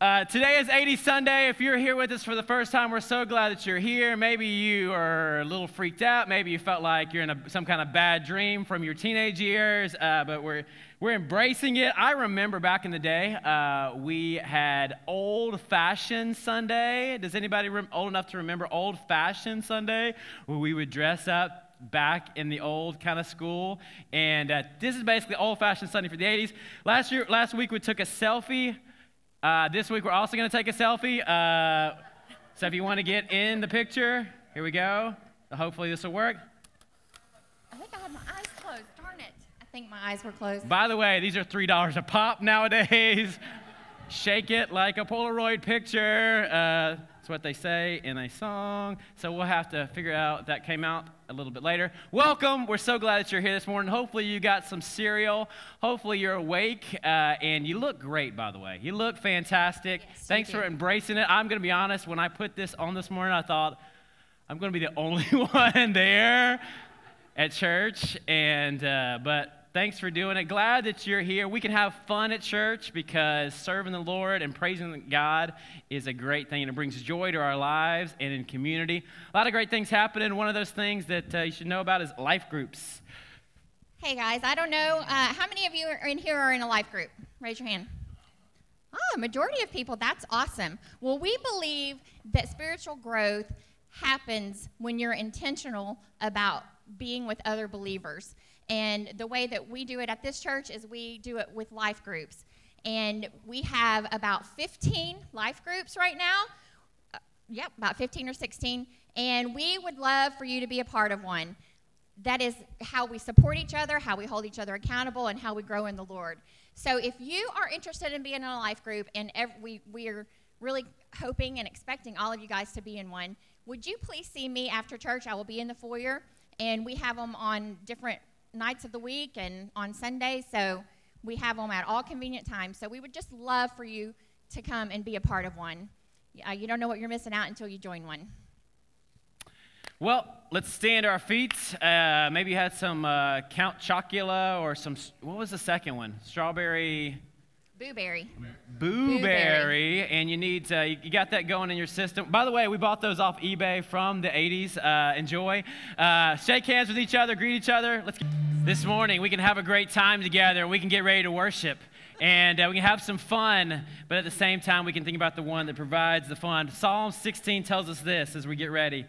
Uh, today is 80 Sunday. If you're here with us for the first time, we're so glad that you're here. Maybe you are a little freaked out. Maybe you felt like you're in a, some kind of bad dream from your teenage years, uh, but we're, we're embracing it. I remember back in the day, uh, we had Old Fashioned Sunday. Does anybody rem- old enough to remember Old Fashioned Sunday, where we would dress up back in the old kind of school. And uh, this is basically old fashioned Sunday for the 80s. Last year, last week we took a selfie. Uh, this week we're also going to take a selfie. Uh, so if you want to get in the picture, here we go. Hopefully this will work. I think I had my eyes closed. Darn it. I think my eyes were closed. By the way, these are $3 a pop nowadays. Shake it like a Polaroid picture. Uh, what they say in a song. So we'll have to figure out that came out a little bit later. Welcome. We're so glad that you're here this morning. Hopefully, you got some cereal. Hopefully, you're awake. Uh, and you look great, by the way. You look fantastic. Yes, Thanks for embracing it. I'm going to be honest, when I put this on this morning, I thought, I'm going to be the only one there at church. And, uh, but thanks for doing it. Glad that you're here. We can have fun at church because serving the Lord and praising God is a great thing and it brings joy to our lives and in community. A lot of great things happen. One of those things that uh, you should know about is life groups. Hey guys, I don't know. Uh, how many of you are in here are in a life group? Raise your hand. Oh, majority of people. That's awesome. Well, we believe that spiritual growth happens when you're intentional about being with other believers. And the way that we do it at this church is we do it with life groups. And we have about 15 life groups right now. Uh, yep, about 15 or 16. And we would love for you to be a part of one that is how we support each other, how we hold each other accountable, and how we grow in the Lord. So if you are interested in being in a life group, and we, we are really hoping and expecting all of you guys to be in one, would you please see me after church? I will be in the foyer, and we have them on different nights of the week and on Sundays. So we have them at all convenient times. So we would just love for you to come and be a part of one. Uh, you don't know what you're missing out until you join one. Well, let's stand our feet. Uh, maybe you had some uh, Count Chocula or some, what was the second one? Strawberry. Booberry. Booberry, and you need uh, you got that going in your system. By the way, we bought those off eBay from the 80s. Uh, enjoy. Uh, shake hands with each other, greet each other. Let's. Get, This morning we can have a great time together. We can get ready to worship, and uh, we can have some fun. But at the same time, we can think about the one that provides the fun. Psalm 16 tells us this as we get ready.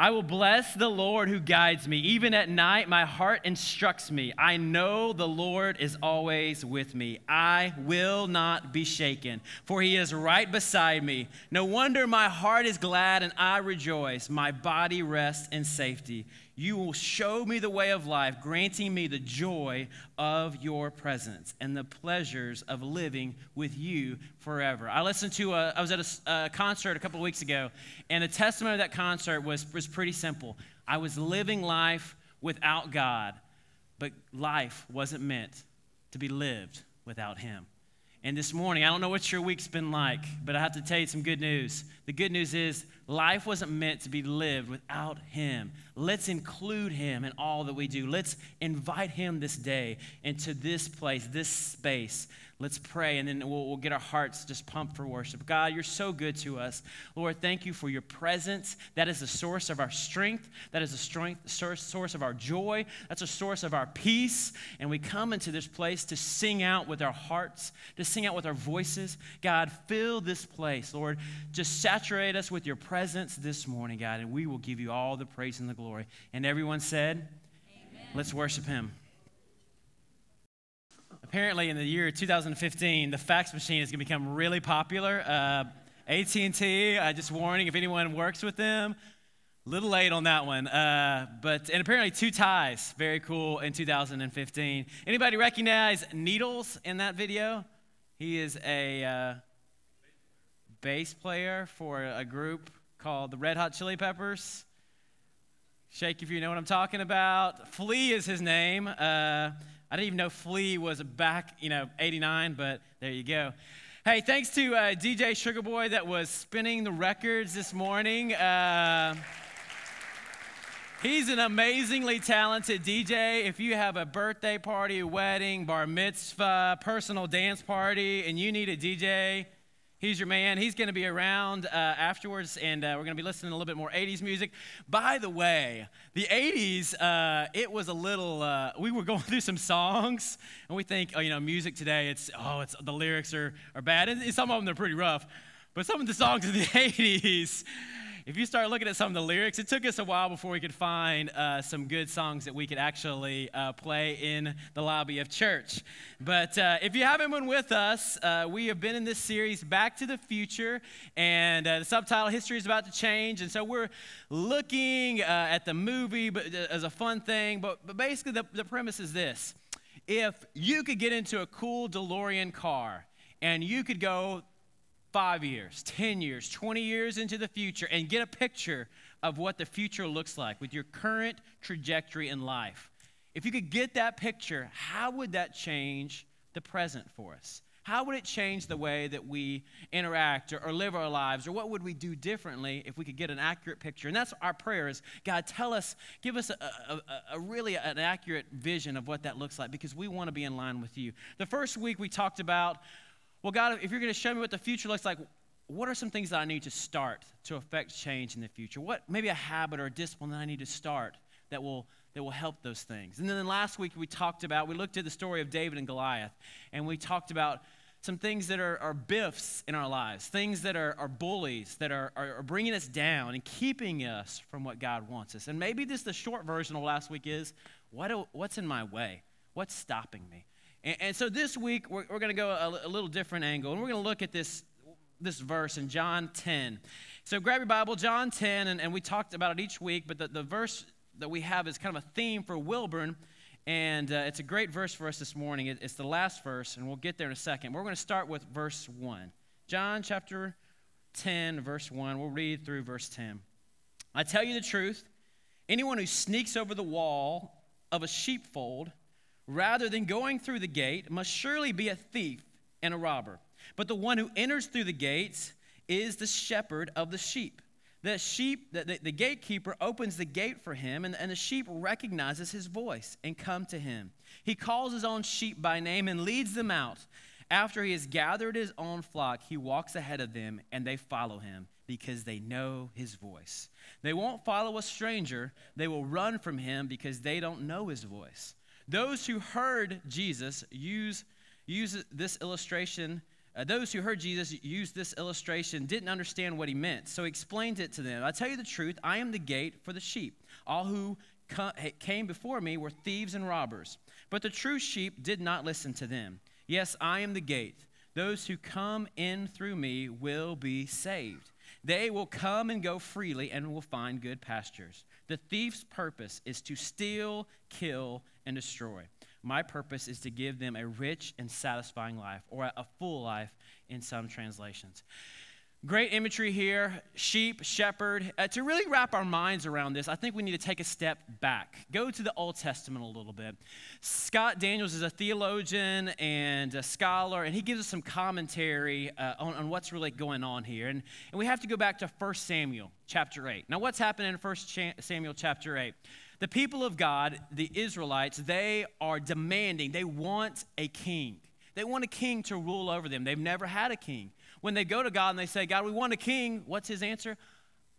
I will bless the Lord who guides me. Even at night, my heart instructs me. I know the Lord is always with me. I will not be shaken, for he is right beside me. No wonder my heart is glad and I rejoice. My body rests in safety. You will show me the way of life, granting me the joy of your presence and the pleasures of living with you forever. I listened to, a, I was at a, a concert a couple of weeks ago, and the testimony of that concert was, was pretty simple. I was living life without God, but life wasn't meant to be lived without Him. And this morning, I don't know what your week's been like, but I have to tell you some good news. The good news is life wasn't meant to be lived without Him. Let's include Him in all that we do. Let's invite Him this day into this place, this space. Let's pray, and then we'll, we'll get our hearts just pumped for worship. God, you're so good to us. Lord, thank you for your presence. That is the source of our strength. That is a strength, source, source of our joy. That's a source of our peace. And we come into this place to sing out with our hearts, to sing out with our voices. God, fill this place, Lord. Just saturate us with your presence this morning, God, and we will give you all the praise and the glory. And everyone said, Amen. Let's worship him. Apparently, in the year 2015, the fax machine is going to become really popular. Uh, AT&T, uh, just warning if anyone works with them, a little late on that one. Uh, but and apparently, two ties, very cool in 2015. Anybody recognize Needles in that video? He is a uh, bass player for a group called the Red Hot Chili Peppers. Shake if you know what I'm talking about. Flea is his name. Uh, I didn't even know Flea was back, you know, 89, but there you go. Hey, thanks to uh, DJ Sugarboy that was spinning the records this morning. Uh, he's an amazingly talented DJ. If you have a birthday party, wedding, bar mitzvah, personal dance party, and you need a DJ, He's your man. He's going to be around uh, afterwards, and uh, we're going to be listening to a little bit more 80s music. By the way, the 80s, uh, it was a little, uh, we were going through some songs, and we think, oh, you know, music today, it's, oh, it's, the lyrics are, are bad. And some of them, they're pretty rough. But some of the songs in the 80s, if you start looking at some of the lyrics, it took us a while before we could find uh, some good songs that we could actually uh, play in the lobby of church. But uh, if you haven't been with us, uh, we have been in this series, Back to the Future, and uh, the subtitle, History is About to Change. And so we're looking uh, at the movie but, as a fun thing, but, but basically the, the premise is this. If you could get into a cool DeLorean car and you could go five years, 10 years, 20 years into the future and get a picture of what the future looks like with your current trajectory in life. If you could get that picture, how would that change the present for us? How would it change the way that we interact or, or, live our lives? Or what would we do differently if we could get an accurate picture? And that's our prayer is, God, tell us, give us a, a, a really an accurate vision of what that looks like because we want to be in line with you. The first week we talked about well, God, if you're going to show me what the future looks like, what are some things that I need to start to affect change in the future? What maybe a habit or a discipline that I need to start that will that will help those things. And then last week we talked about we looked at the story of David and Goliath, and we talked about some things that are, are biffs in our lives, things that are, are bullies that are, are, are bringing us down and keeping us from what God wants us. And maybe this the short version of last week is what what's in my way? What's stopping me? And, and so this week, we're, we're going to go a, a little different angle, and we're going to look at this, this verse in John 10. So grab your Bible, John 10, and, and we talked about it each week, but the, the verse that we have is kind of a theme for Wilburn. And uh, it's a great verse for us this morning. It, it's the last verse, and we'll get there in a second. We're going to start with verse 1. John chapter 10, verse 1. We'll read through verse 10. I tell you the truth anyone who sneaks over the wall of a sheepfold rather than going through the gate, must surely be a thief and a robber. But the one who enters through the gates is the shepherd of the sheep. The sheep, the, the, the gatekeeper opens the gate for him, and, and the sheep recognizes his voice and come to him. He calls his own sheep by name and leads them out. After he has gathered his own flock, he walks ahead of them, and they follow him because they know his voice. They won't follow a stranger, they will run from him because they don't know his voice. Those who heard Jesus use, use this illustration, uh, those who heard Jesus use this illustration didn't understand what he meant, so he explained it to them. I tell you the truth, I am the gate for the sheep. All who came before me were thieves and robbers, but the true sheep did not listen to them. Yes, I am the gate. Those who come in through me will be saved. They will come and go freely and will find good pastures. The thief's purpose is to steal, kill, and destroy. My purpose is to give them a rich and satisfying life, or a full life in some translations. Great imagery here sheep, shepherd. Uh, to really wrap our minds around this, I think we need to take a step back. Go to the Old Testament a little bit. Scott Daniels is a theologian and a scholar, and he gives us some commentary uh, on, on, what's really going on here. And, and we have to go back to 1 Samuel chapter 8. Now, what's happening in 1 Samuel chapter 8? The people of God, the Israelites, they are demanding, they want a king. They want a king to rule over them. They've never had a king. When they go to God and they say, God, we want a king, what's his answer?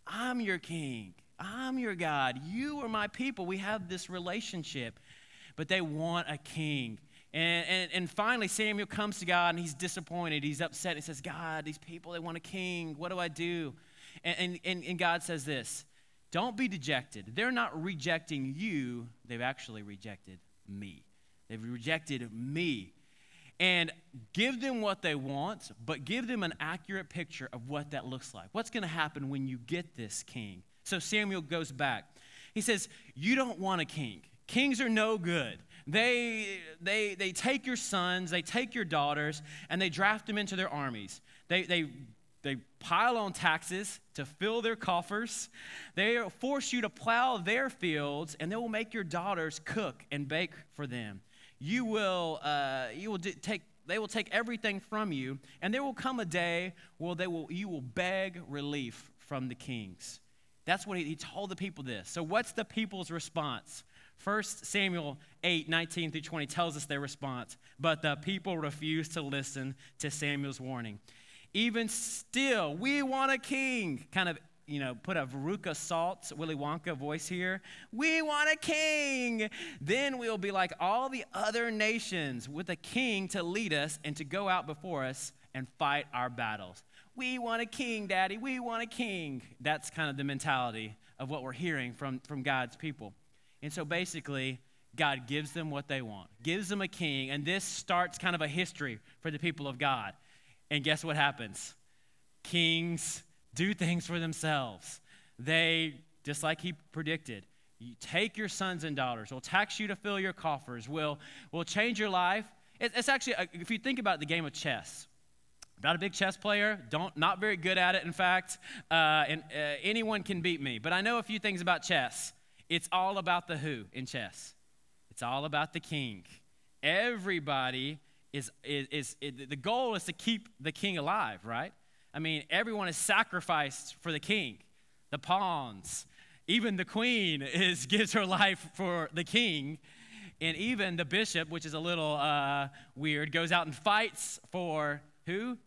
I'm your king. I'm your God. You are my people. We have this relationship. But they want a king. And, and, and finally, Samuel comes to God and he's disappointed. He's upset. He says, God, these people, they want a king. What do I do? And, and, and God says this Don't be dejected. They're not rejecting you, they've actually rejected me. They've rejected me and give them what they want, but give them an accurate picture of what that looks like. What's going to happen when you get this king? So Samuel goes back. He says, You don't want a king. Kings are no good. They, they, they take your sons, they take your daughters, and they draft them into their armies. They, they, they pile on taxes to fill their coffers. They force you to plow their fields, and they will make your daughters cook and bake for them you will, uh, you will take, they will take everything from you, and there will come a day where they will, you will beg relief from the kings. That's what he, he told the people this. So, what's the people's response? 1 Samuel 8, 19 through 20 tells us their response. But the people refused to listen to Samuel's warning. Even still, we want a king. Kind of, you know, put a Veruca Salt, Willy Wonka voice here. We want a king. Then we'll be like all the other nations with a king to lead us and to go out before us and fight our battles. We want a king, Daddy. We want a king. That's kind of the mentality of what we're hearing from, from God's people. And so basically, God gives them what they want, gives them a king, and this starts kind of a history for the people of God. And guess what happens? Kings do things for themselves. They, just like he predicted, you take your sons and daughters, will tax you to fill your coffers, will, will change your life. It's actually, if you think about the game of chess, not a big chess player, don't, not very good at it, in fact, uh, and uh, anyone can beat me. But I know a few things about chess. It's all about the who in chess. It's all about the king. Everybody is, is, is, is the goal is to keep the king alive, right? I mean, everyone is sacrificed for the king, the pawns. Even the queen is, gives her life for the king. And even the bishop, which is a little uh, weird, goes out and fights for who?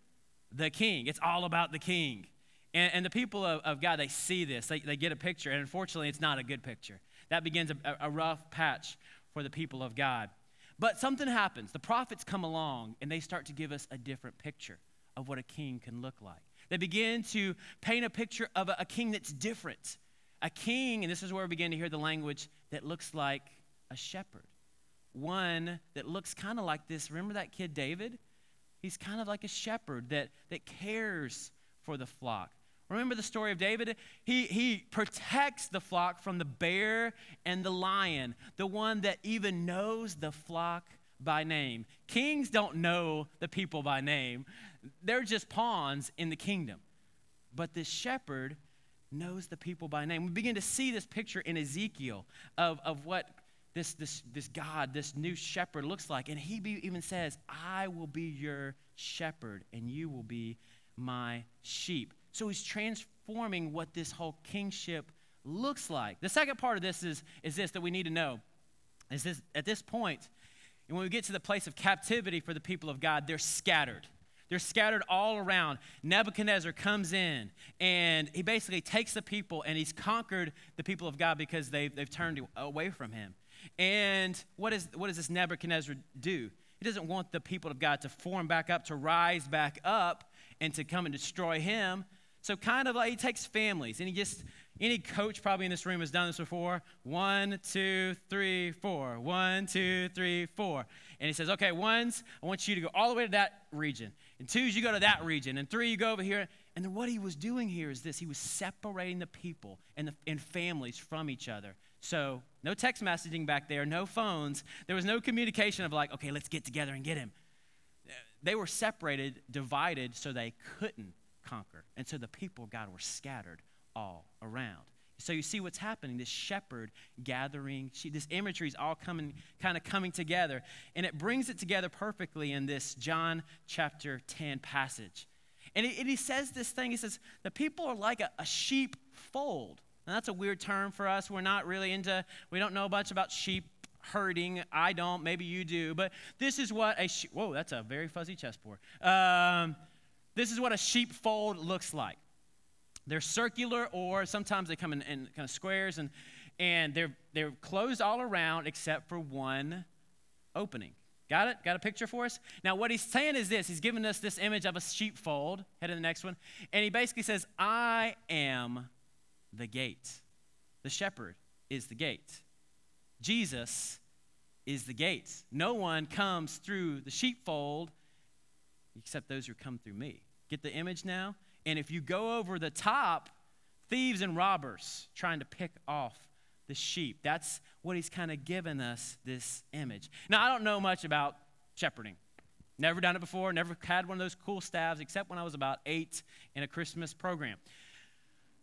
the king. It's all about the king. And, and the people of, of, God, they see this, they, they get a picture, and unfortunately, it's not a good picture. That begins a, a rough patch for the people of God. But something happens. The prophets come along, and they start to give us a different picture of what a king can look like. They begin to paint a picture of a, a king that's different. A king, and this is where we begin to hear the language that looks like a shepherd. One that looks kind of like this. Remember that kid David? He's kind of like a shepherd that, that cares for the flock. Remember the story of David? He, he protects the flock from the bear and the lion, the one that even knows the flock by name. Kings don't know the people by name, they're just pawns in the kingdom. But this shepherd knows the people by name. We begin to see this picture in Ezekiel of, of what this, this, this God, this new shepherd looks like. And he be, even says, I will be your shepherd, and you will be my sheep. So he's transforming what this whole kingship looks like. The second part of this is, is this that we need to know is this at this point, and when we get to the place of captivity for the people of God, they're scattered. They're scattered all around. Nebuchadnezzar comes in and he basically takes the people and he's conquered the people of God because they've, they've turned away from him. And what, is, what does this Nebuchadnezzar do? He doesn't want the people of God to form back up, to rise back up, and to come and destroy him. So, kind of like he takes families and he just, any coach probably in this room has done this before. One, two, three, four. One, two, three, four. And he says, okay, ones, I want you to go all the way to that region. And twos, you go to that region. And three, you go over here. And then what he was doing here is this he was separating the people and, the, and families from each other so, no text messaging back there, no phones. There was no communication of like, okay, let's get together and get him. They were separated, divided, so they couldn't conquer. And so the people of God were scattered all around. So you see what's happening this shepherd gathering, this imagery is all coming, kind of coming together. And it brings it together perfectly in this John chapter 10 passage. And, and he says this thing he says, the people are like a, a sheep fold. And that's a weird term for us. We're not really into, we don't know much about sheep herding. I don't, maybe you do. But this is what a whoa, that's a very fuzzy chessboard. Um, this is what a sheepfold looks like. They're circular, or sometimes they come in, in kind of squares, and, and they're, they're closed all around except for one opening. Got it? Got a picture for us? Now, what he's saying is this He's giving us this image of a sheepfold. Head to the next one. And he basically says, I am the gate. The shepherd is the gate. Jesus is the gate. No one comes through the sheepfold except those who come through me. Get the image now? And if you go over the top, thieves and robbers trying to pick off the sheep. That's what he's kind of given us this image. Now, I don't know much about shepherding. Never done it before, never had one of those cool staves except when I was about eight in a Christmas program.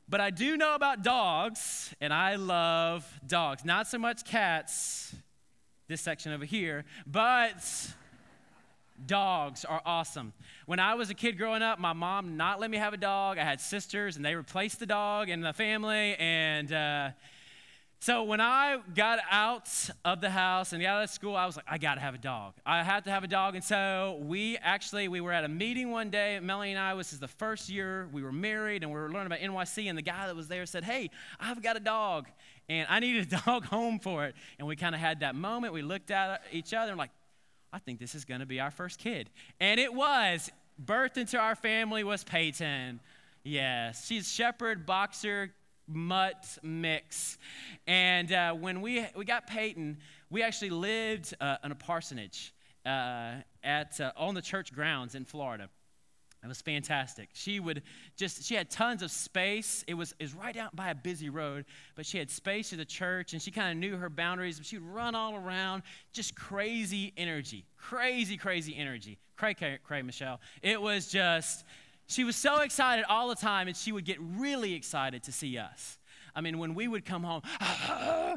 But I do know about dogs, and I love dogs. Not so much cats, this section over here, but dogs are awesome. When I was a kid growing up, my mom not let me have a dog. I had sisters, and they replaced the dog in the family, and uh, So when I got out of the house and got out of school, I was like, I got to have a dog. I had to have a dog. And so we actually, we were at a meeting one day. Melanie and I, this is the first year we were married and we were learning about NYC. And the guy that was there said, hey, I've got a dog and I need a dog home for it. And we kind of had that moment. We looked at each other and like, I think this is going to be our first kid. And it was. Birthed into our family was Peyton. Yes, she's shepherd, boxer, mutt mix. And uh, when we, we got Peyton, we actually lived uh, in a parsonage uh, at, uh, on the church grounds in Florida. It was fantastic. She would just, she had tons of space. It was, it was right out by a busy road, but she had space to the church and she kind of knew her boundaries. But She'd run all around, just crazy energy, crazy, crazy energy. Cray, cray, cray, Michelle. It was just, she was so excited all the time, and she would get really excited to see us. I mean, when we would come home,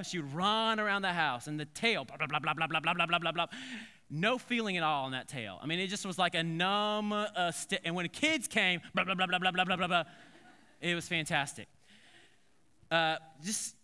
she would run around the house, and the tail, blah, blah, blah, blah, blah, blah, blah, blah, blah, blah. No feeling at all in that tail. I mean, it just was like a numb, uh, st- and when kids came, blah, blah, blah, blah, blah, blah, blah, blah. It was fantastic. Uh, just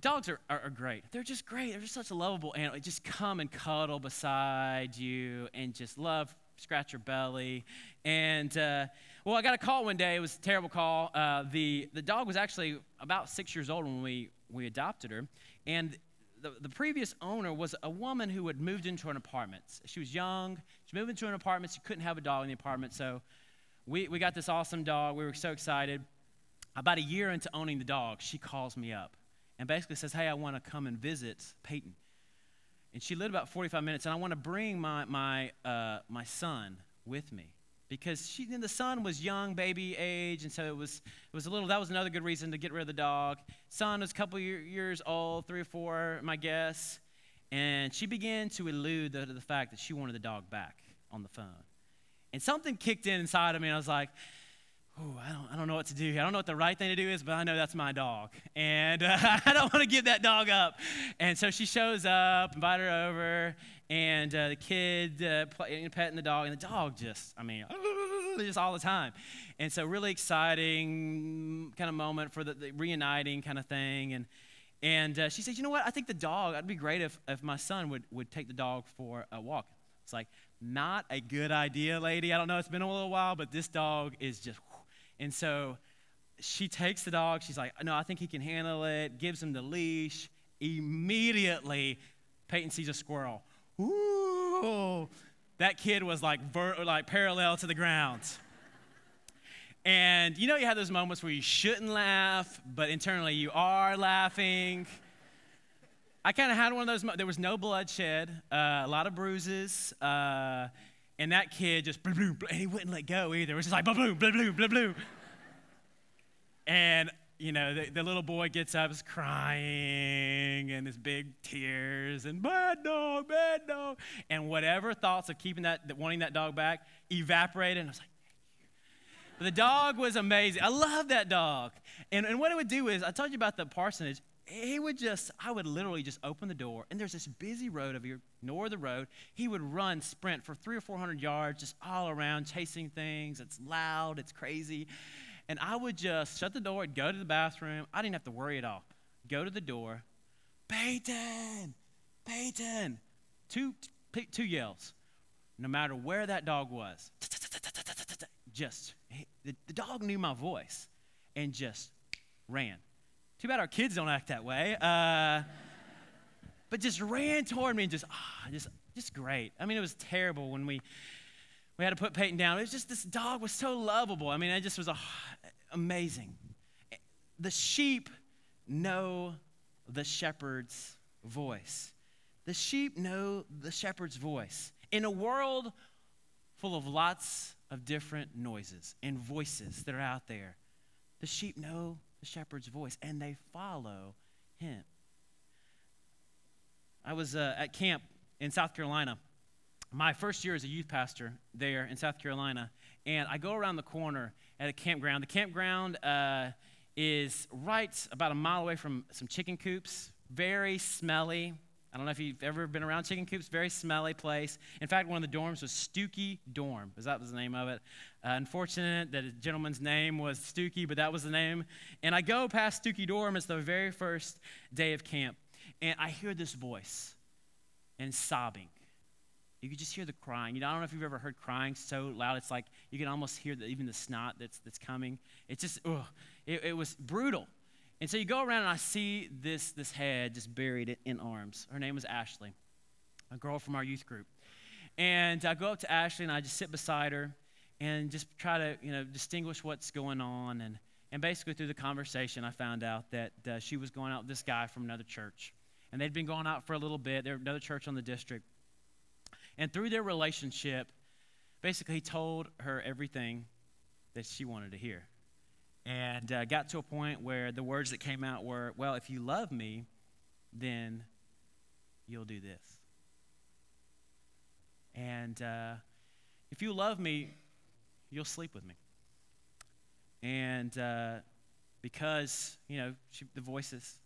dogs are, are, are, great. They're just great. They're just such a lovable animal. Just come and cuddle beside you and just love scratch your belly. And uh, well, I got a call one day. It was a terrible call. Uh, the the dog was actually about six years old when we we adopted her, and the, the previous owner was a woman who had moved into an apartment. She was young. She moved into an apartment. She couldn't have a dog in the apartment, so we we got this awesome dog. We were so excited. About a year into owning the dog, she calls me up and basically says, "Hey, I want to come and visit Peyton." And she lived about 45 minutes, and I want to bring my, my, uh, my son with me because she, the son was young, baby age, and so it was, it was a little, that was another good reason to get rid of the dog. Son was a couple years old, three or four, my guess, and she began to elude to the fact that she wanted the dog back on the phone. And something kicked in inside of me, and I was like, oh, I don't, I don't know what to do. Here. I don't know what the right thing to do is, but I know that's my dog. And uh, I don't want to give that dog up. And so she shows up, invite her over, and uh, the kid uh, petting the dog, and the dog just, I mean, just all the time. And so really exciting kind of moment for the, the reuniting kind of thing. And, and uh, she said, you know what? I think the dog, it'd be great if, if my son would, would take the dog for a walk. It's like, not a good idea, lady. I don't know, it's been a little while, but this dog is just and so she takes the dog. She's like, no, I think he can handle it, gives him the leash. Immediately, Peyton sees a squirrel. Ooh, that kid was like, ver- like parallel to the ground. And you know, you have those moments where you shouldn't laugh, but internally you are laughing. I kind of had one of those. Mo- there was no bloodshed, uh, a lot of bruises. Uh, and that kid just, blah, blah, blah, and he wouldn't let go either. It was just like, blah, blah, blah, blah, blah, blah. And, you know, the, the little boy gets up, is crying, and his big tears, and bad dog, bad dog. And whatever thoughts of keeping that, wanting that dog back, evaporated. And I was like, but the dog was amazing. I love that dog. And, and what it would do is, I told you about the parsonage he would just, I would literally just open the door, and there's this busy road over here, nor the road. He would run, sprint for three or four hundred yards, just all around, chasing things. It's loud, it's crazy. And I would just shut the door, and go to the bathroom. I didn't have to worry at all. Go to the door, Peyton, Peyton. Two, two yells, no matter where that dog was. Just, the dog knew my voice and just ran. Too bad our kids don't act that way. Uh, but just ran toward me and just, ah, just, just great. I mean, it was terrible when we we had to put Peyton down. It was just this dog was so lovable. I mean, it just was a, amazing. The sheep know the shepherd's voice. The sheep know the shepherd's voice. In a world full of lots of different noises and voices that are out there, the sheep know the shepherd's voice and they follow him. I was uh, at camp in South Carolina. My first year as a youth pastor there in South Carolina, and I go around the corner at a campground. The campground uh, is right about a mile away from some chicken coops, very smelly, I don't know if you've ever been around chicken coops, very smelly place. In fact, one of the dorms was Stooky Dorm, because that was the name of it. Uh, unfortunate that a gentleman's name was Stooky, but that was the name. And I go past Stooky Dorm, it's the very first day of camp, and I hear this voice and sobbing. You could just hear the crying. You know, I don't know if you've ever heard crying so loud. It's like you can almost hear the, even the snot that's, that's coming. It's just, ugh, it, it was brutal. And so you go around and I see this, this head just buried in arms. Her name was Ashley, a girl from our youth group. And I go up to Ashley and I just sit beside her and just try to, you know, distinguish what's going on. And, and basically through the conversation, I found out that uh, she was going out with this guy from another church. And they'd been going out for a little bit. They're another church on the district. And through their relationship, basically he told her everything that she wanted to hear and uh, got to a point where the words that came out were, Well, if you love me, then you'll do this. And uh, if you love me, you'll sleep with me. And uh, because, you know, she, the voices,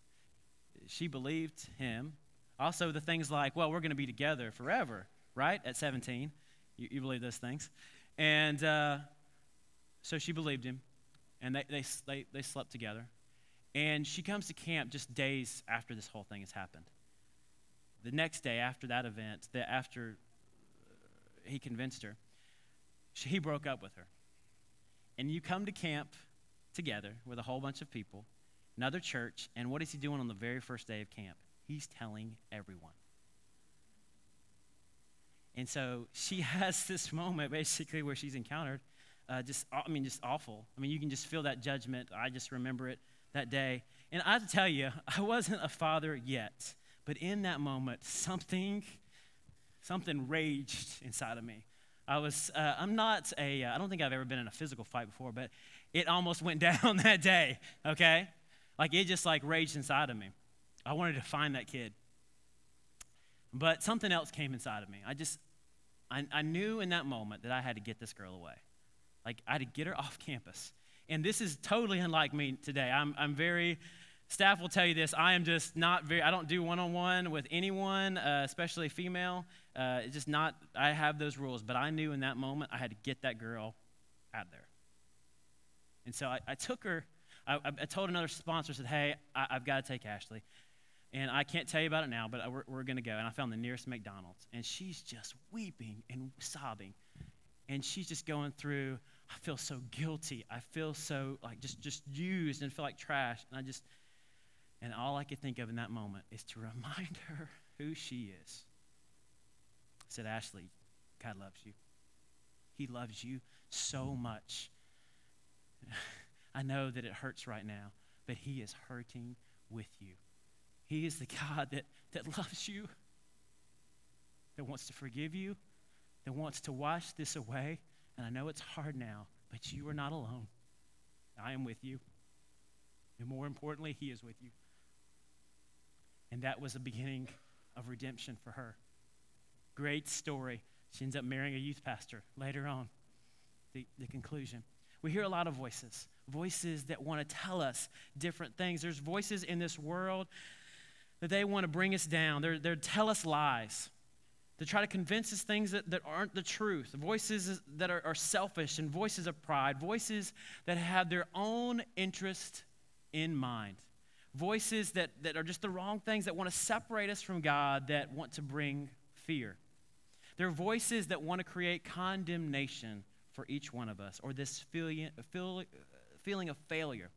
she believed him. Also, the things like, well, we're going to be together forever, right? At 17. You, you believe those things. And uh, so she believed him and they, they, they, they slept together. And she comes to camp just days after this whole thing has happened. The next day after that event, the, after he convinced her, she, he broke up with her. And you come to camp together with a whole bunch of people, another church, and what is he doing on the very first day of camp? He's telling everyone. And so she has this moment basically where she's encountered uh, just, I mean, just awful. I mean, you can just feel that judgment. I just remember it that day. And I have to tell you, I wasn't a father yet, but in that moment, something, something raged inside of me. I was, uh, I'm not a, uh, I don't think I've ever been in a physical fight before, but it almost went down that day, okay? Like it just like raged inside of me. I wanted to find that kid. But something else came inside of me. I just, I, I knew in that moment that I had to get this girl away. Like, I had to get her off campus. And this is totally unlike me today. I'm, I'm very, staff will tell you this, I am just not very, I don't do one on one with anyone, uh, especially female. Uh, it's just not, I have those rules. But I knew in that moment I had to get that girl out there. And so I, I took her, I, I, told another sponsor, said, hey, I, have got to take Ashley. And I can't tell you about it now, but we're, we're going to go. And I found the nearest McDonald's. And she's just weeping and sobbing. And she's just going through I feel so guilty. I feel so like just just used and feel like trash. And I just and all I could think of in that moment is to remind her who she is. I said, Ashley, God loves you. He loves you so much. I know that it hurts right now, but He is hurting with you. He is the God that, that loves you, that wants to forgive you, that wants to wash this away, and I know it's hard now, but you are not alone. I am with you. And more importantly, He is with you. And that was the beginning of redemption for her. Great story. She ends up marrying a youth pastor later on. The, the conclusion. We hear a lot of voices, voices that want to tell us different things. There's voices in this world that they want to bring us down, they're, they're tell us lies to try to convince us things that, that aren't the truth, voices that are, are selfish and voices of pride, voices that have their own interest in mind, voices that, that are just the wrong things that want to separate us from God, that want to bring fear. They're voices that want to create condemnation for each one of us or this feeling, feel, feeling of failure.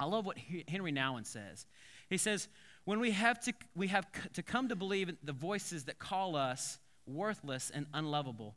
I love what Henri Nouwen says. He says, when we have to, we have to come to believe in the voices that call us worthless and unlovable,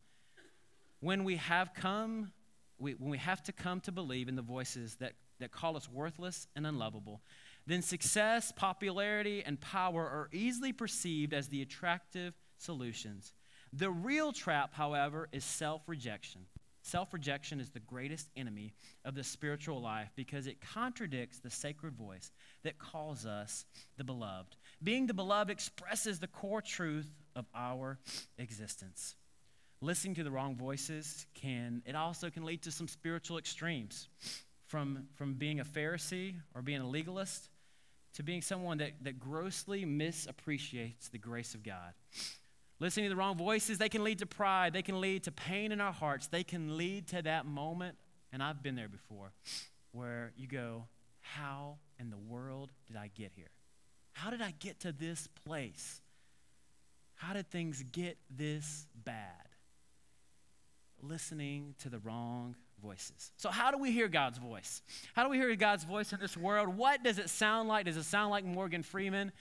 when we have come, we, when we have to come to believe in the voices that, that call us worthless and unlovable, then success, popularity, and power are easily perceived as the attractive solutions. The real trap, however, is self rejection. Self rejection is the greatest enemy of the spiritual life because it contradicts the sacred voice that calls us the beloved. Being the beloved expresses the core truth of our existence. Listening to the wrong voices can, it also can lead to some spiritual extremes. From, from being a Pharisee or being a legalist to being someone that, that grossly misappreciates the grace of God. Listening to the wrong voices, they can lead to pride. They can lead to pain in our hearts. They can lead to that moment, and I've been there before, where you go, How in the world did I get here? How did I get to this place? How did things get this bad? Listening to the wrong voices. So, how do we hear God's voice? How do we hear God's voice in this world? What does it sound like? Does it sound like Morgan Freeman?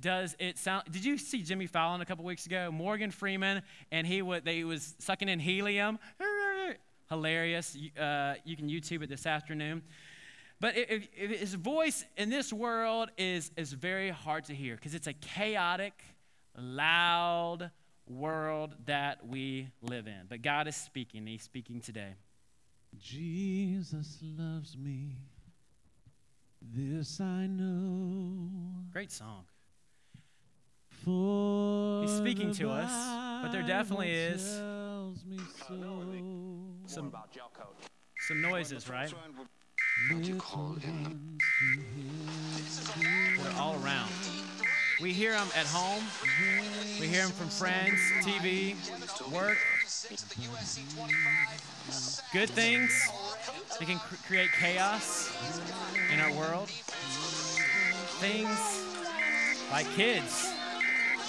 Does it sound? Did you see Jimmy Fallon a couple weeks ago? Morgan Freeman, and he would they was sucking in helium. Hilarious. Uh, you can YouTube it this afternoon. But if, if his voice in this world is is very hard to hear because it's a chaotic, loud world that we live in. But God is speaking. He's speaking today. Jesus loves me. This I know. Great song. For He's speaking to us, but there definitely is me so. some, some noises, right? Little ones to him They're all around. We hear them at home. We hear them from friends, TV, work. Good things. They can cr- create chaos in our world. Things like kids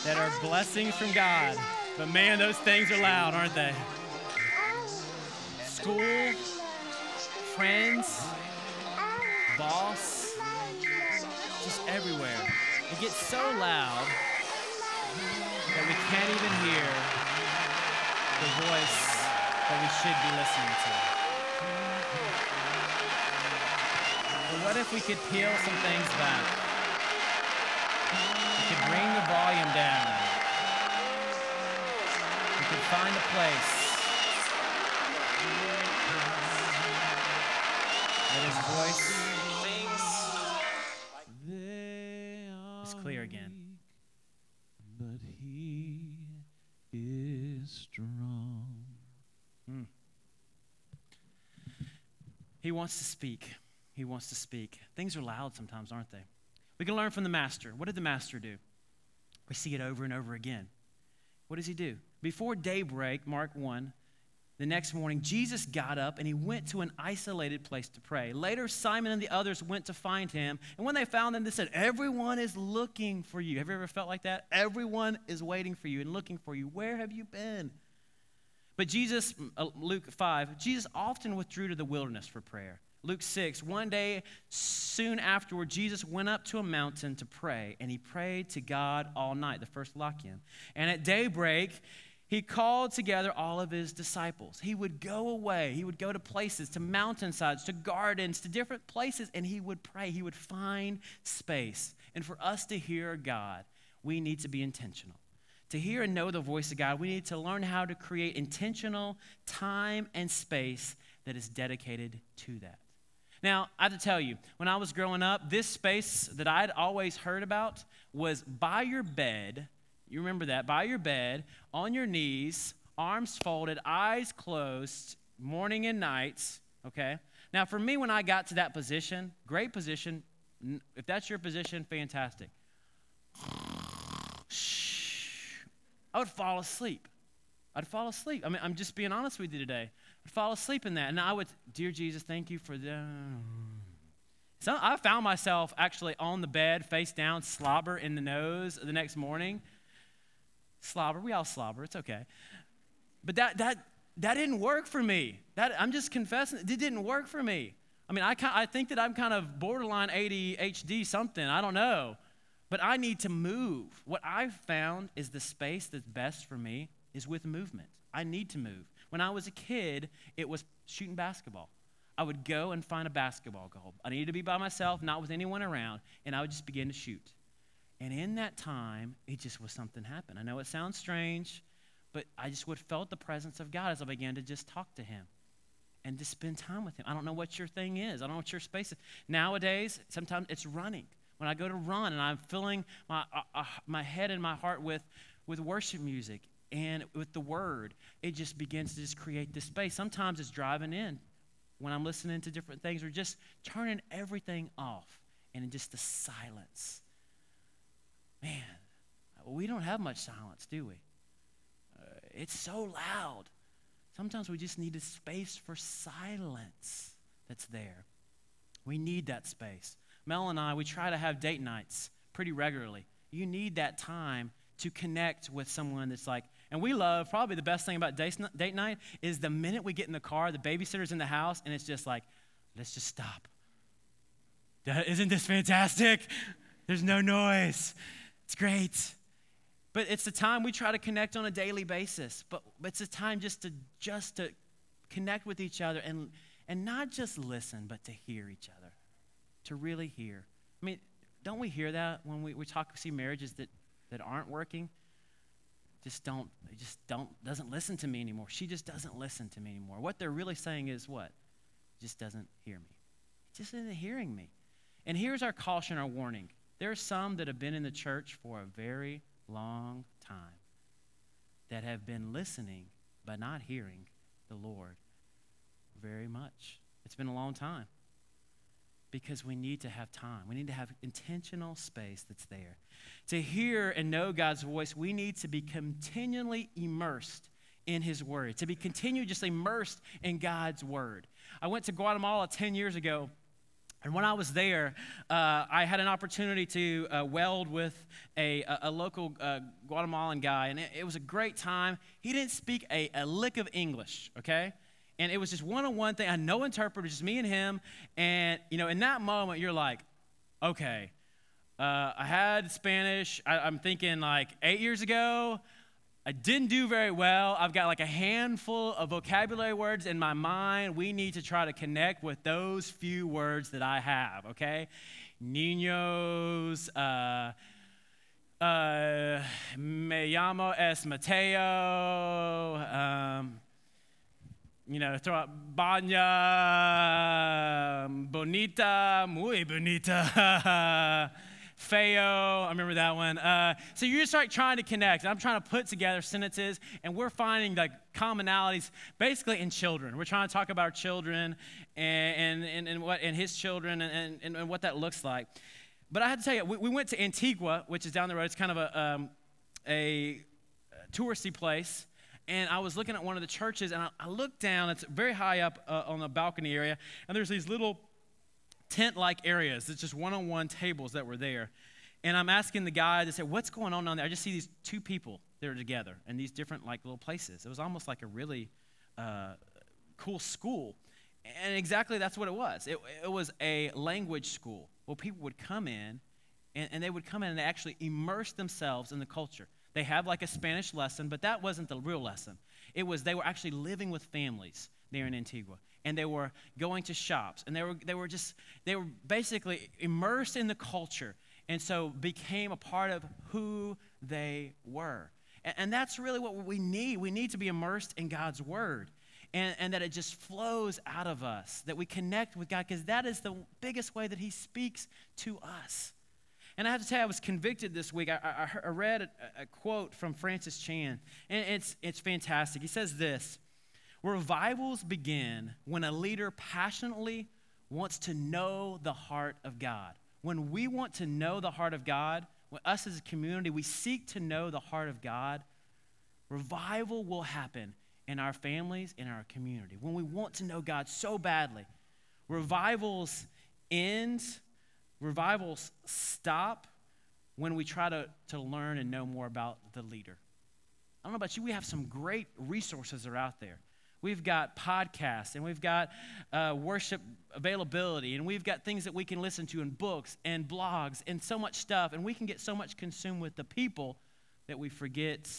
that are blessings from God. But man, those things are loud, aren't they? School, friends, boss, just everywhere. It gets so loud that we can't even hear the voice that we should be listening to. But what if we could peel some things back? We could bring the volume down. We could find a place that his voice wants to speak. He wants to speak. Things are loud sometimes, aren't they? We can learn from the master. What did the master do? We see it over and over again. What does he do? Before daybreak, Mark 1, the next morning, Jesus got up and he went to an isolated place to pray. Later, Simon and the others went to find him. And when they found him, they said, Everyone is looking for you. Have you ever felt like that? Everyone is waiting for you and looking for you. Where have you been? But Jesus, uh, Luke 5, Jesus often withdrew to the wilderness for prayer. Luke 6, one day soon afterward, Jesus went up to a mountain to pray, and he prayed to God all night, the first lock in. And at daybreak, he called together all of his disciples. He would go away. He would go to places, to mountainsides, to gardens, to different places, and he would pray. He would find space. And for us to hear God, we need to be intentional. To hear and know the voice of God, we need to learn how to create intentional time and space that is dedicated to that. Now, I have to tell you, when I was growing up, this space that I'd always heard about was by your bed. You remember that? By your bed, on your knees, arms folded, eyes closed, morning and nights, okay? Now, for me, when I got to that position, great position. If that's your position, fantastic. I would fall asleep. I'd fall asleep. I mean, I'm just being honest with you today. I'd fall asleep in that. And I would, Dear Jesus, thank you for the. So I found myself actually on the bed, face down, slobber in the nose the next morning. Slobber, we all slobber, it's okay. But that, that, that didn't work for me. That, I'm just confessing, it didn't work for me. I mean, I, I think that I'm kind of borderline ADHD something, I don't know. But I need to move. What I've found is the space that's best for me is with movement. I need to move. When I was a kid, it was shooting basketball. I would go and find a basketball goal. I needed to be by myself, not with anyone around, and I would just begin to shoot. And in that time, it just was something happened. I know it sounds strange, but I just would felt the presence of God as I began to just talk to Him and to spend time with Him. I don't know what your thing is. I don't know what your space is. Nowadays, sometimes it's running. When I go to run and I'm filling my, uh, uh, my head and my heart with, with worship music and with the Word, it just begins to just create this space. Sometimes it's driving in when I'm listening to different things or just turning everything off and just the silence. Man, we don't have much silence, do we? Uh, it's so loud. Sometimes we just need a space for silence that's there. We need that space. Mel and I, we try to have date nights pretty regularly. You need that time to connect with someone that's like, and we love probably the best thing about date, night is the minute we get in the car, the babysitter's in the house, and it's just like, let's just stop. Isn't this fantastic? There's no noise. It's great. But it's the time we try to connect on a daily basis. But it's a time just to just to connect with each other and and not just listen, but to hear each other. To really hear. I mean, don't we hear that when we, we talk see marriages that, that aren't working? Just don't, just don't, doesn't listen to me anymore. She just doesn't listen to me anymore. What they're really saying is what? Just doesn't hear me. Just isn't hearing me. And here's our caution, our warning. There are some that have been in the church for a very long time that have been listening but not hearing the Lord very much. It's been a long time because we need to have time. We need to have intentional space that's there. To hear and know God's voice, we need to be continually immersed in His Word, to be continually just immersed in God's Word. I went to Guatemala 10 years ago and when I was there, uh, I had an opportunity to uh, weld with a, a, a local uh, Guatemalan guy, and it, it, was a great time. He didn't speak a, a lick of English, okay? And it was just one on one thing. I had no interpreter, just me and him. And, you know, in that moment, you're like, okay, uh, I had Spanish, I, I'm thinking like eight years ago. I didn't do very well. I've got like a handful of vocabulary words in my mind. We need to try to connect with those few words that I have, okay? Niños, uh, uh, me llamo es Mateo, um, you know, throw out baña, bonita, muy bonita. Feo, I remember that one. Uh, so you just start trying to connect. I'm trying to put together sentences, and we're finding like commonalities basically in children. We're trying to talk about our children and, and, and, what and his children and, and, and what that looks like. But I had to tell you, we, we went to Antigua, which is down the road. It's kind of a, um, a touristy place and I was looking at one of the churches, and I, I looked down. It's very high up uh, on the balcony area, and there's these little tent like areas. It's just one on one tables that were there. And I'm asking the guy to say, What's going on down there? I just see these two people that are together in these different like little places. It was almost like a really uh, cool school. And exactly that's what it was. It, it was a language school where people would come in and, and they would come in and actually immerse themselves in the culture. They have like a Spanish lesson, but that wasn't the real lesson. It was they were actually living with families there in Antigua and they were going to shops and they were, they were just they were basically immersed in the culture and so became a part of who they were. And, and that's really what we need. We need to be immersed in god's word and, and that it just flows out of us that we connect with god because that is the biggest way that he speaks to us and I have to tell you, I was convicted this week. I, I, I read a, a, quote from Francis Chan, and it's, it's fantastic. He says this Revivals begin when a leader passionately wants to know the heart of God. When we want to know the heart of God, when us as a community, we seek to know the heart of God, revival will happen in our families, in our community. When we want to know God so badly, revivals end, revivals stop when we try to, to learn and know more about the leader. I don't know about you, we have some great resources that are out there. We've got podcasts and we've got uh, worship availability and we've got things that we can listen to and books and blogs and so much stuff. And we can get so much consumed with the people that we forget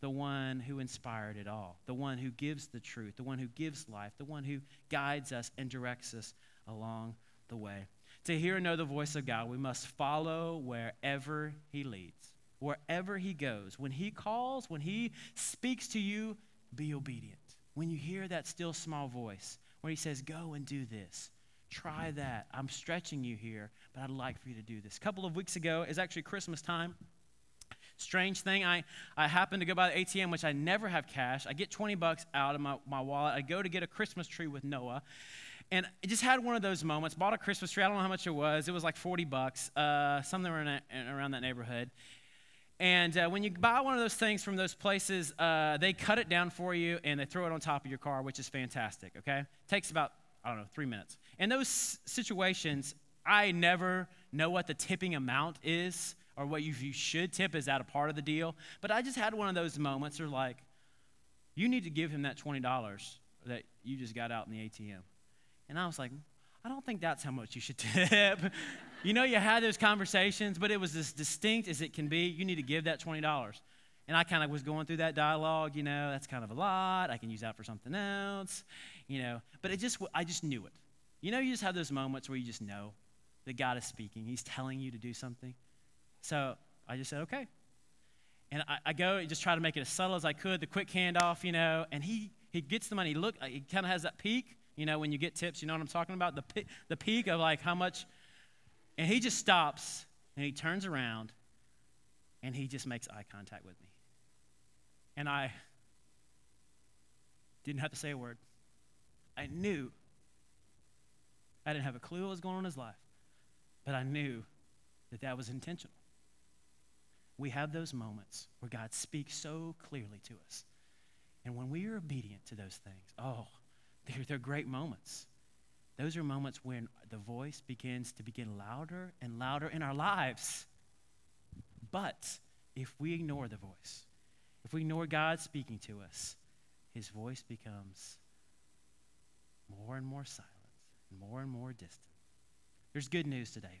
the one who inspired it all, the one who gives the truth, the one who gives life, the one who guides us and directs us along the way. To hear and know the voice of God, we must follow wherever He leads, wherever He goes. When He calls, when He speaks to you, be obedient when you hear that still small voice where he says, Go and do this, try that. I'm stretching you here, but I'd like for you to do this. A couple of weeks ago, it's actually Christmas time. Strange thing, I, I happen to go by the ATM, which I never have cash. I get 20 bucks out of my, my wallet. I go to get a Christmas tree with Noah. And I just had one of those moments. Bought a Christmas tree. I don't know how much it was. It was like 40 bucks, uh, somewhere in a, around that neighborhood. And uh, when you buy one of those things from those places, uh, they cut it down for you and they throw it on top of your car, which is fantastic, okay? Takes about, I don't know, three minutes. In those situations, I never know what the tipping amount is or what you, you should tip. Is that a part of the deal? But I just had one of those moments where, like, you need to give him that $20 that you just got out in the ATM. And I was like, I don't think that's how much you should tip. you know, you had those conversations, but it was as distinct as it can be. You need to give that $20. And I kind of was going through that dialogue, you know, that's kind of a lot. I can use that for something else, you know. But it just, I just knew it. You know, you just have those moments where you just know that God is speaking. He's telling you to do something. So I just said, okay. And I, I go and just try to make it as subtle as I could, the quick handoff, you know. And he, he gets the money. Look, he kind of has that peak, you know, when you get tips, you know what I'm talking about? The, the peak of like how much. And he just stops and he turns around and he just makes eye contact with me. And I didn't have to say a word. I knew. I didn't have a clue what was going on in his life, but I knew that that was intentional. We have those moments where God speaks so clearly to us. And when we are obedient to those things, oh, they're, they're great moments. Those are moments when the voice begins to begin louder and louder in our lives. But if we ignore the voice, if we ignore God speaking to us, his voice becomes more and more silent and more and more distant. There's good news today.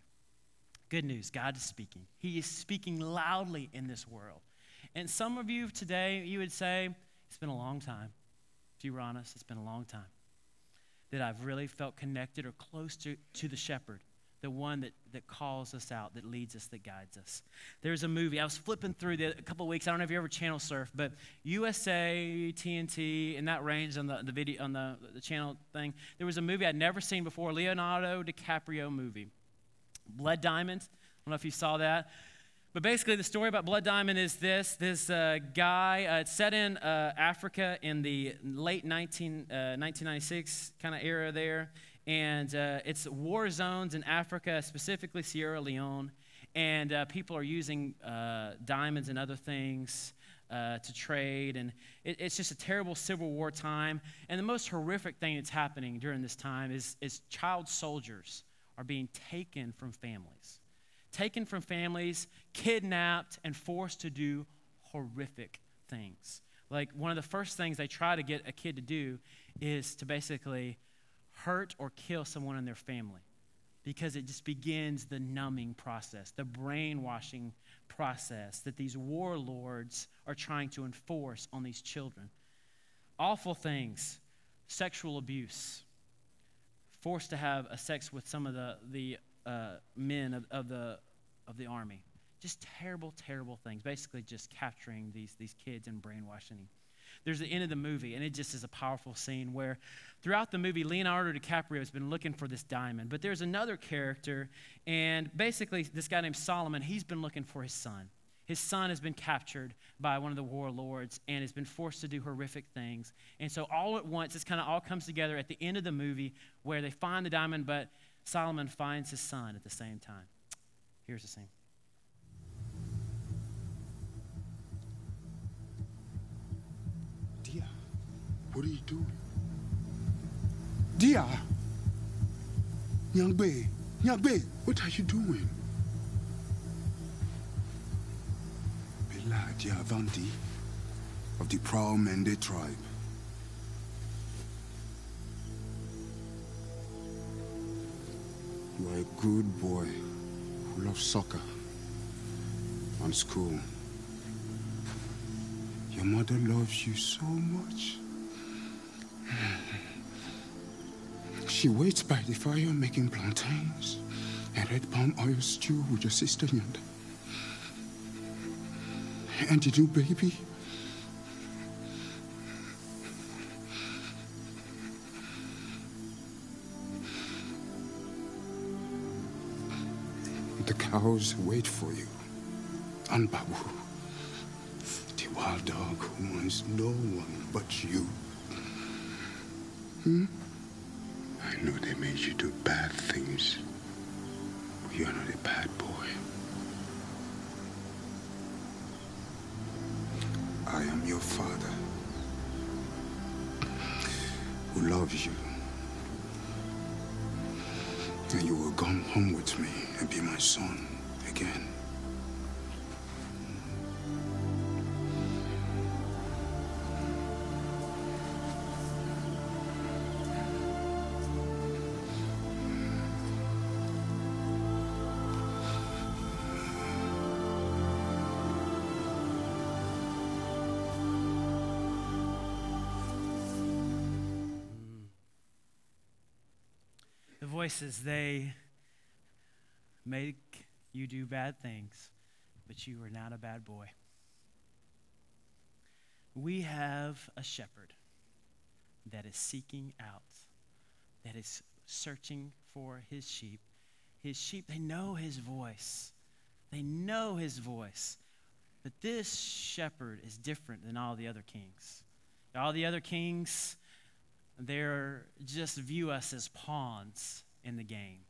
Good news God is speaking. He is speaking loudly in this world. And some of you today, you would say, it's been a long time. If you were honest, it's been a long time that I've really felt connected or close to, to the shepherd, the one that, that calls us out, that leads us, that guides us. There's a movie, I was flipping through the, a couple weeks, I don't know if you ever channel surf, but USA, TNT, in that range on the, the video, on the, the channel thing, there was a movie I'd never seen before, Leonardo DiCaprio movie, Blood Diamond. I don't know if you saw that. But basically, the story about Blood Diamond is this this uh, guy, uh, it's set in uh, Africa in the late 19, 1996 kind of era there. And uh, it's war zones in Africa, specifically Sierra Leone. And uh, people are using uh, diamonds and other things to trade. And it, it's just a terrible civil war time. And the most horrific thing that's happening during this time is, is child soldiers are being taken from families taken from families, kidnapped, and forced to do horrific things. Like one of the first things they try to get a kid to do is to basically hurt or kill someone in their family because it just begins the numbing process, the brainwashing process that these warlords are trying to enforce on these children. Awful things, sexual abuse, forced to have a sex with some of the, the uh, men of, of, the, of the army. Just terrible, terrible things. Basically, just capturing these, these kids and brainwashing them. There's the end of the movie, and it just is a powerful scene where throughout the movie, Leonardo DiCaprio has been looking for this diamond. But there's another character, and basically, this guy named Solomon, he's been looking for his son. His son has been captured by one of the warlords and has been forced to do horrific things. And so, all at once, this kind of all comes together at the end of the movie where they find the diamond, but Solomon finds his son at the same time. Here's the scene. Dia, what are you doing? Dia! Nyangbe, Nyangbe, what are you doing? Bela Dia Vandy of the Proud Mende tribe. You are a good boy who loves soccer and school. Your mother loves you so much. She waits by the fire making plantains and red palm oil stew with your sister Nyanda. And the new baby The cows wait for you. And Babu, the wild dog who wants no one but you. Hmm? I know they made you do bad things. But you're not a bad boy. I am your father who loves you. Home with me and be my son again. The voices, they make you do bad things, but you are not a bad boy. We have a shepherd that is seeking out, that is searching for his sheep. His sheep, they know his voice. They know his voice. But this shepherd is different than all the other kings. All the other kings, they're just view us as pawns in the game.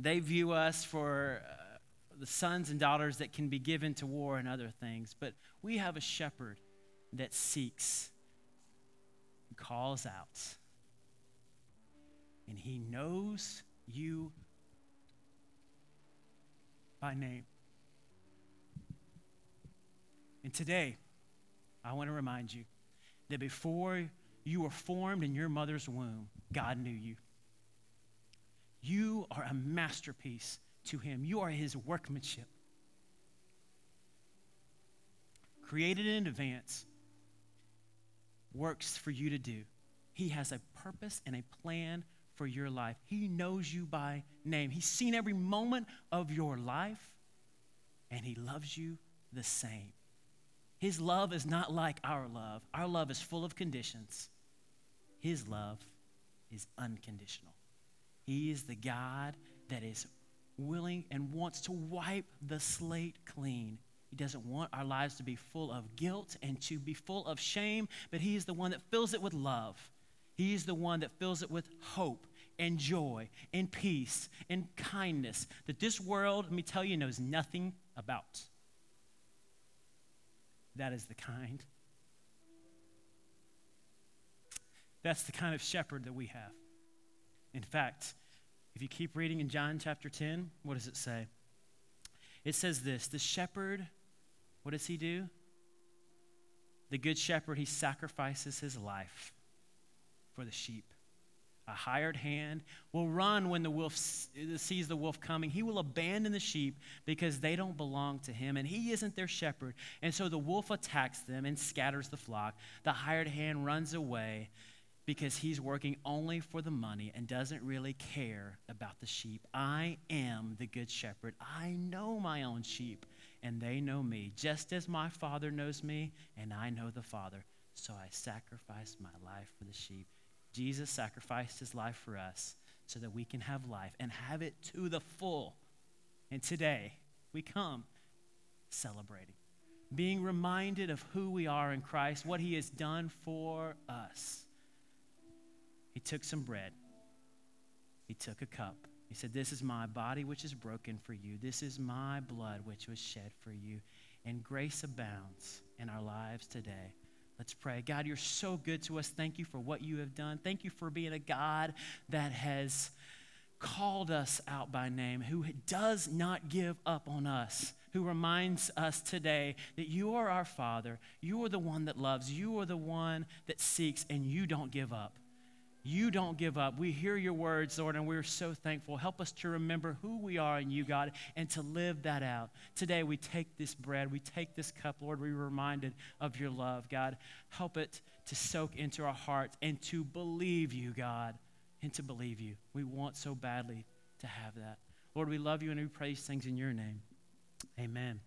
They view us for uh, the sons and daughters that can be given to war and other things. But we have a shepherd that seeks, calls out, and he knows you by name. And today, I want to remind you that before you were formed in your mother's womb, God knew you. You are a masterpiece to Him, you are His workmanship. Created in advance, works for you to do. He has a purpose and a plan for your life. He knows you by name. He's seen every moment of your life, and He loves you the same. His love is not like our love. Our love is full of conditions. His love is unconditional. He is the God that is willing and wants to wipe the slate clean. He doesn't want our lives to be full of guilt and to be full of shame, but He is the one that fills it with love. He is the one that fills it with hope and joy and peace and kindness that this world, let me tell you, knows nothing about. That is the kind. That's the kind of shepherd that we have. In fact, if you keep reading in John chapter 10, what does it say? It says this The shepherd, what does he do? The good shepherd, he sacrifices his life for the sheep. A hired hand will run when the wolf sees the wolf coming. He will abandon the sheep because they don't belong to him and he isn't their shepherd. And so the wolf attacks them and scatters the flock. The hired hand runs away because he's working only for the money and doesn't really care about the sheep. I am the good shepherd. I know my own sheep and they know me, just as my Father knows me and I know the Father. So I sacrifice my life for the sheep. Jesus sacrificed his life for us so that we can have life and have it to the full. And today, we come celebrating, being reminded of who we are in Christ, what he has done for us. He took some bread, he took a cup. He said, This is my body which is broken for you. This is my blood which was shed for you. And grace abounds in our lives today. Let's pray. God, you're so good to us. Thank you for what you have done. Thank you for being a God that has called us out by name, who does not give up on us, who reminds us today that you are our Father. You are the one that loves. You are the one that seeks, and you don't give up. You don't give up. We hear your words, Lord, and we're so thankful. Help us to remember who we are in you, God, and to live that out. Today, we take this bread, we take this cup, Lord, we're reminded of your love, God. Help it to soak into our hearts and to believe you, God, and to believe you. We want so badly to have that. Lord, we love you and we praise things in your name. Amen.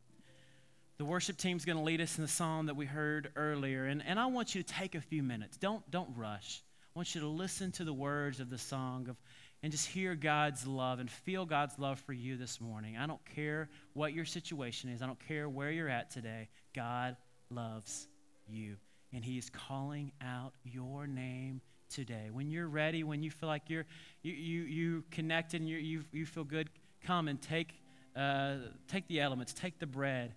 The worship team's going to lead us in the song that we heard earlier, and, and I want you to take a few minutes. Don't, don't rush. I want you to listen to the words of the song of, and just hear God's love and feel God's love for you this morning. I don't care what your situation is, I don't care where you're at today. God loves you, and He is calling out your name today. When you're ready, when you feel like you're you you, you connected and you, you you feel good, come and take uh, take the elements, take the bread,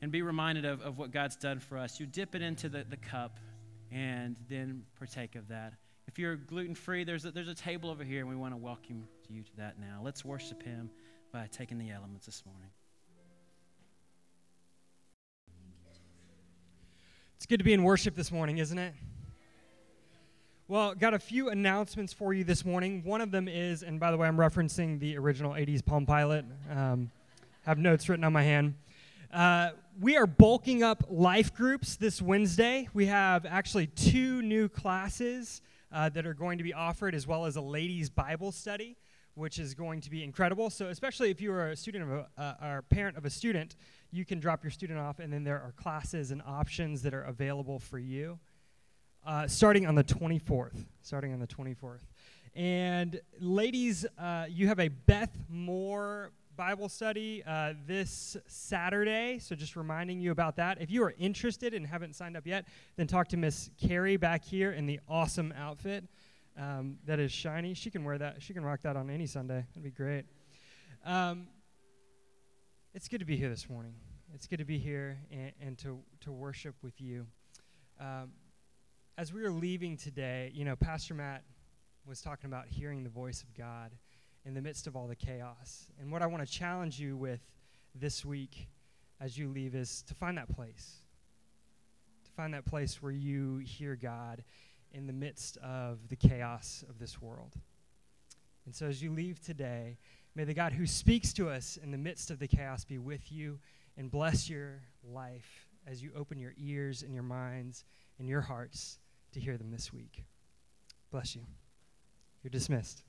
and be reminded of, of what God's done for us. You dip it into the, the cup and then partake of that. If you're gluten free, there's a, there's a table over here, and we want to welcome you to that now. Let's worship Him by taking the elements this morning. It's good to be in worship this morning, isn't it? Well, got a few announcements for you this morning. One of them is, and by the way, I'm referencing the original 80s Palm Pilot. Um, have notes written on my hand. Uh, we are bulking up life groups this Wednesday. We have actually two new classes uh, that are going to be offered, as well as a ladies' Bible study, which is going to be incredible. So, especially if you are a student of a, uh, or parent of a student, you can drop your student off, and then there are classes and options that are available for you. Uh, starting on the 24th. Starting on the 24th. And ladies, uh, you have a Beth Moore Bible study uh, this Saturday. So just reminding you about that. If you are interested and haven't signed up yet, then talk to Miss Carrie back here in the awesome outfit um, that is shiny. She can wear that. She can rock that on any Sunday. That'd be great. Um, it's good to be here this morning. It's good to be here and, and to, to worship with you. Um, as we were leaving today, you know, Pastor Matt was talking about hearing the voice of God in the midst of all the chaos. And what I want to challenge you with this week as you leave is to find that place. To find that place where you hear God in the midst of the chaos of this world. And so as you leave today, may the God who speaks to us in the midst of the chaos be with you and bless your life as you open your ears and your minds and your hearts to hear them this week. Bless you. You're dismissed.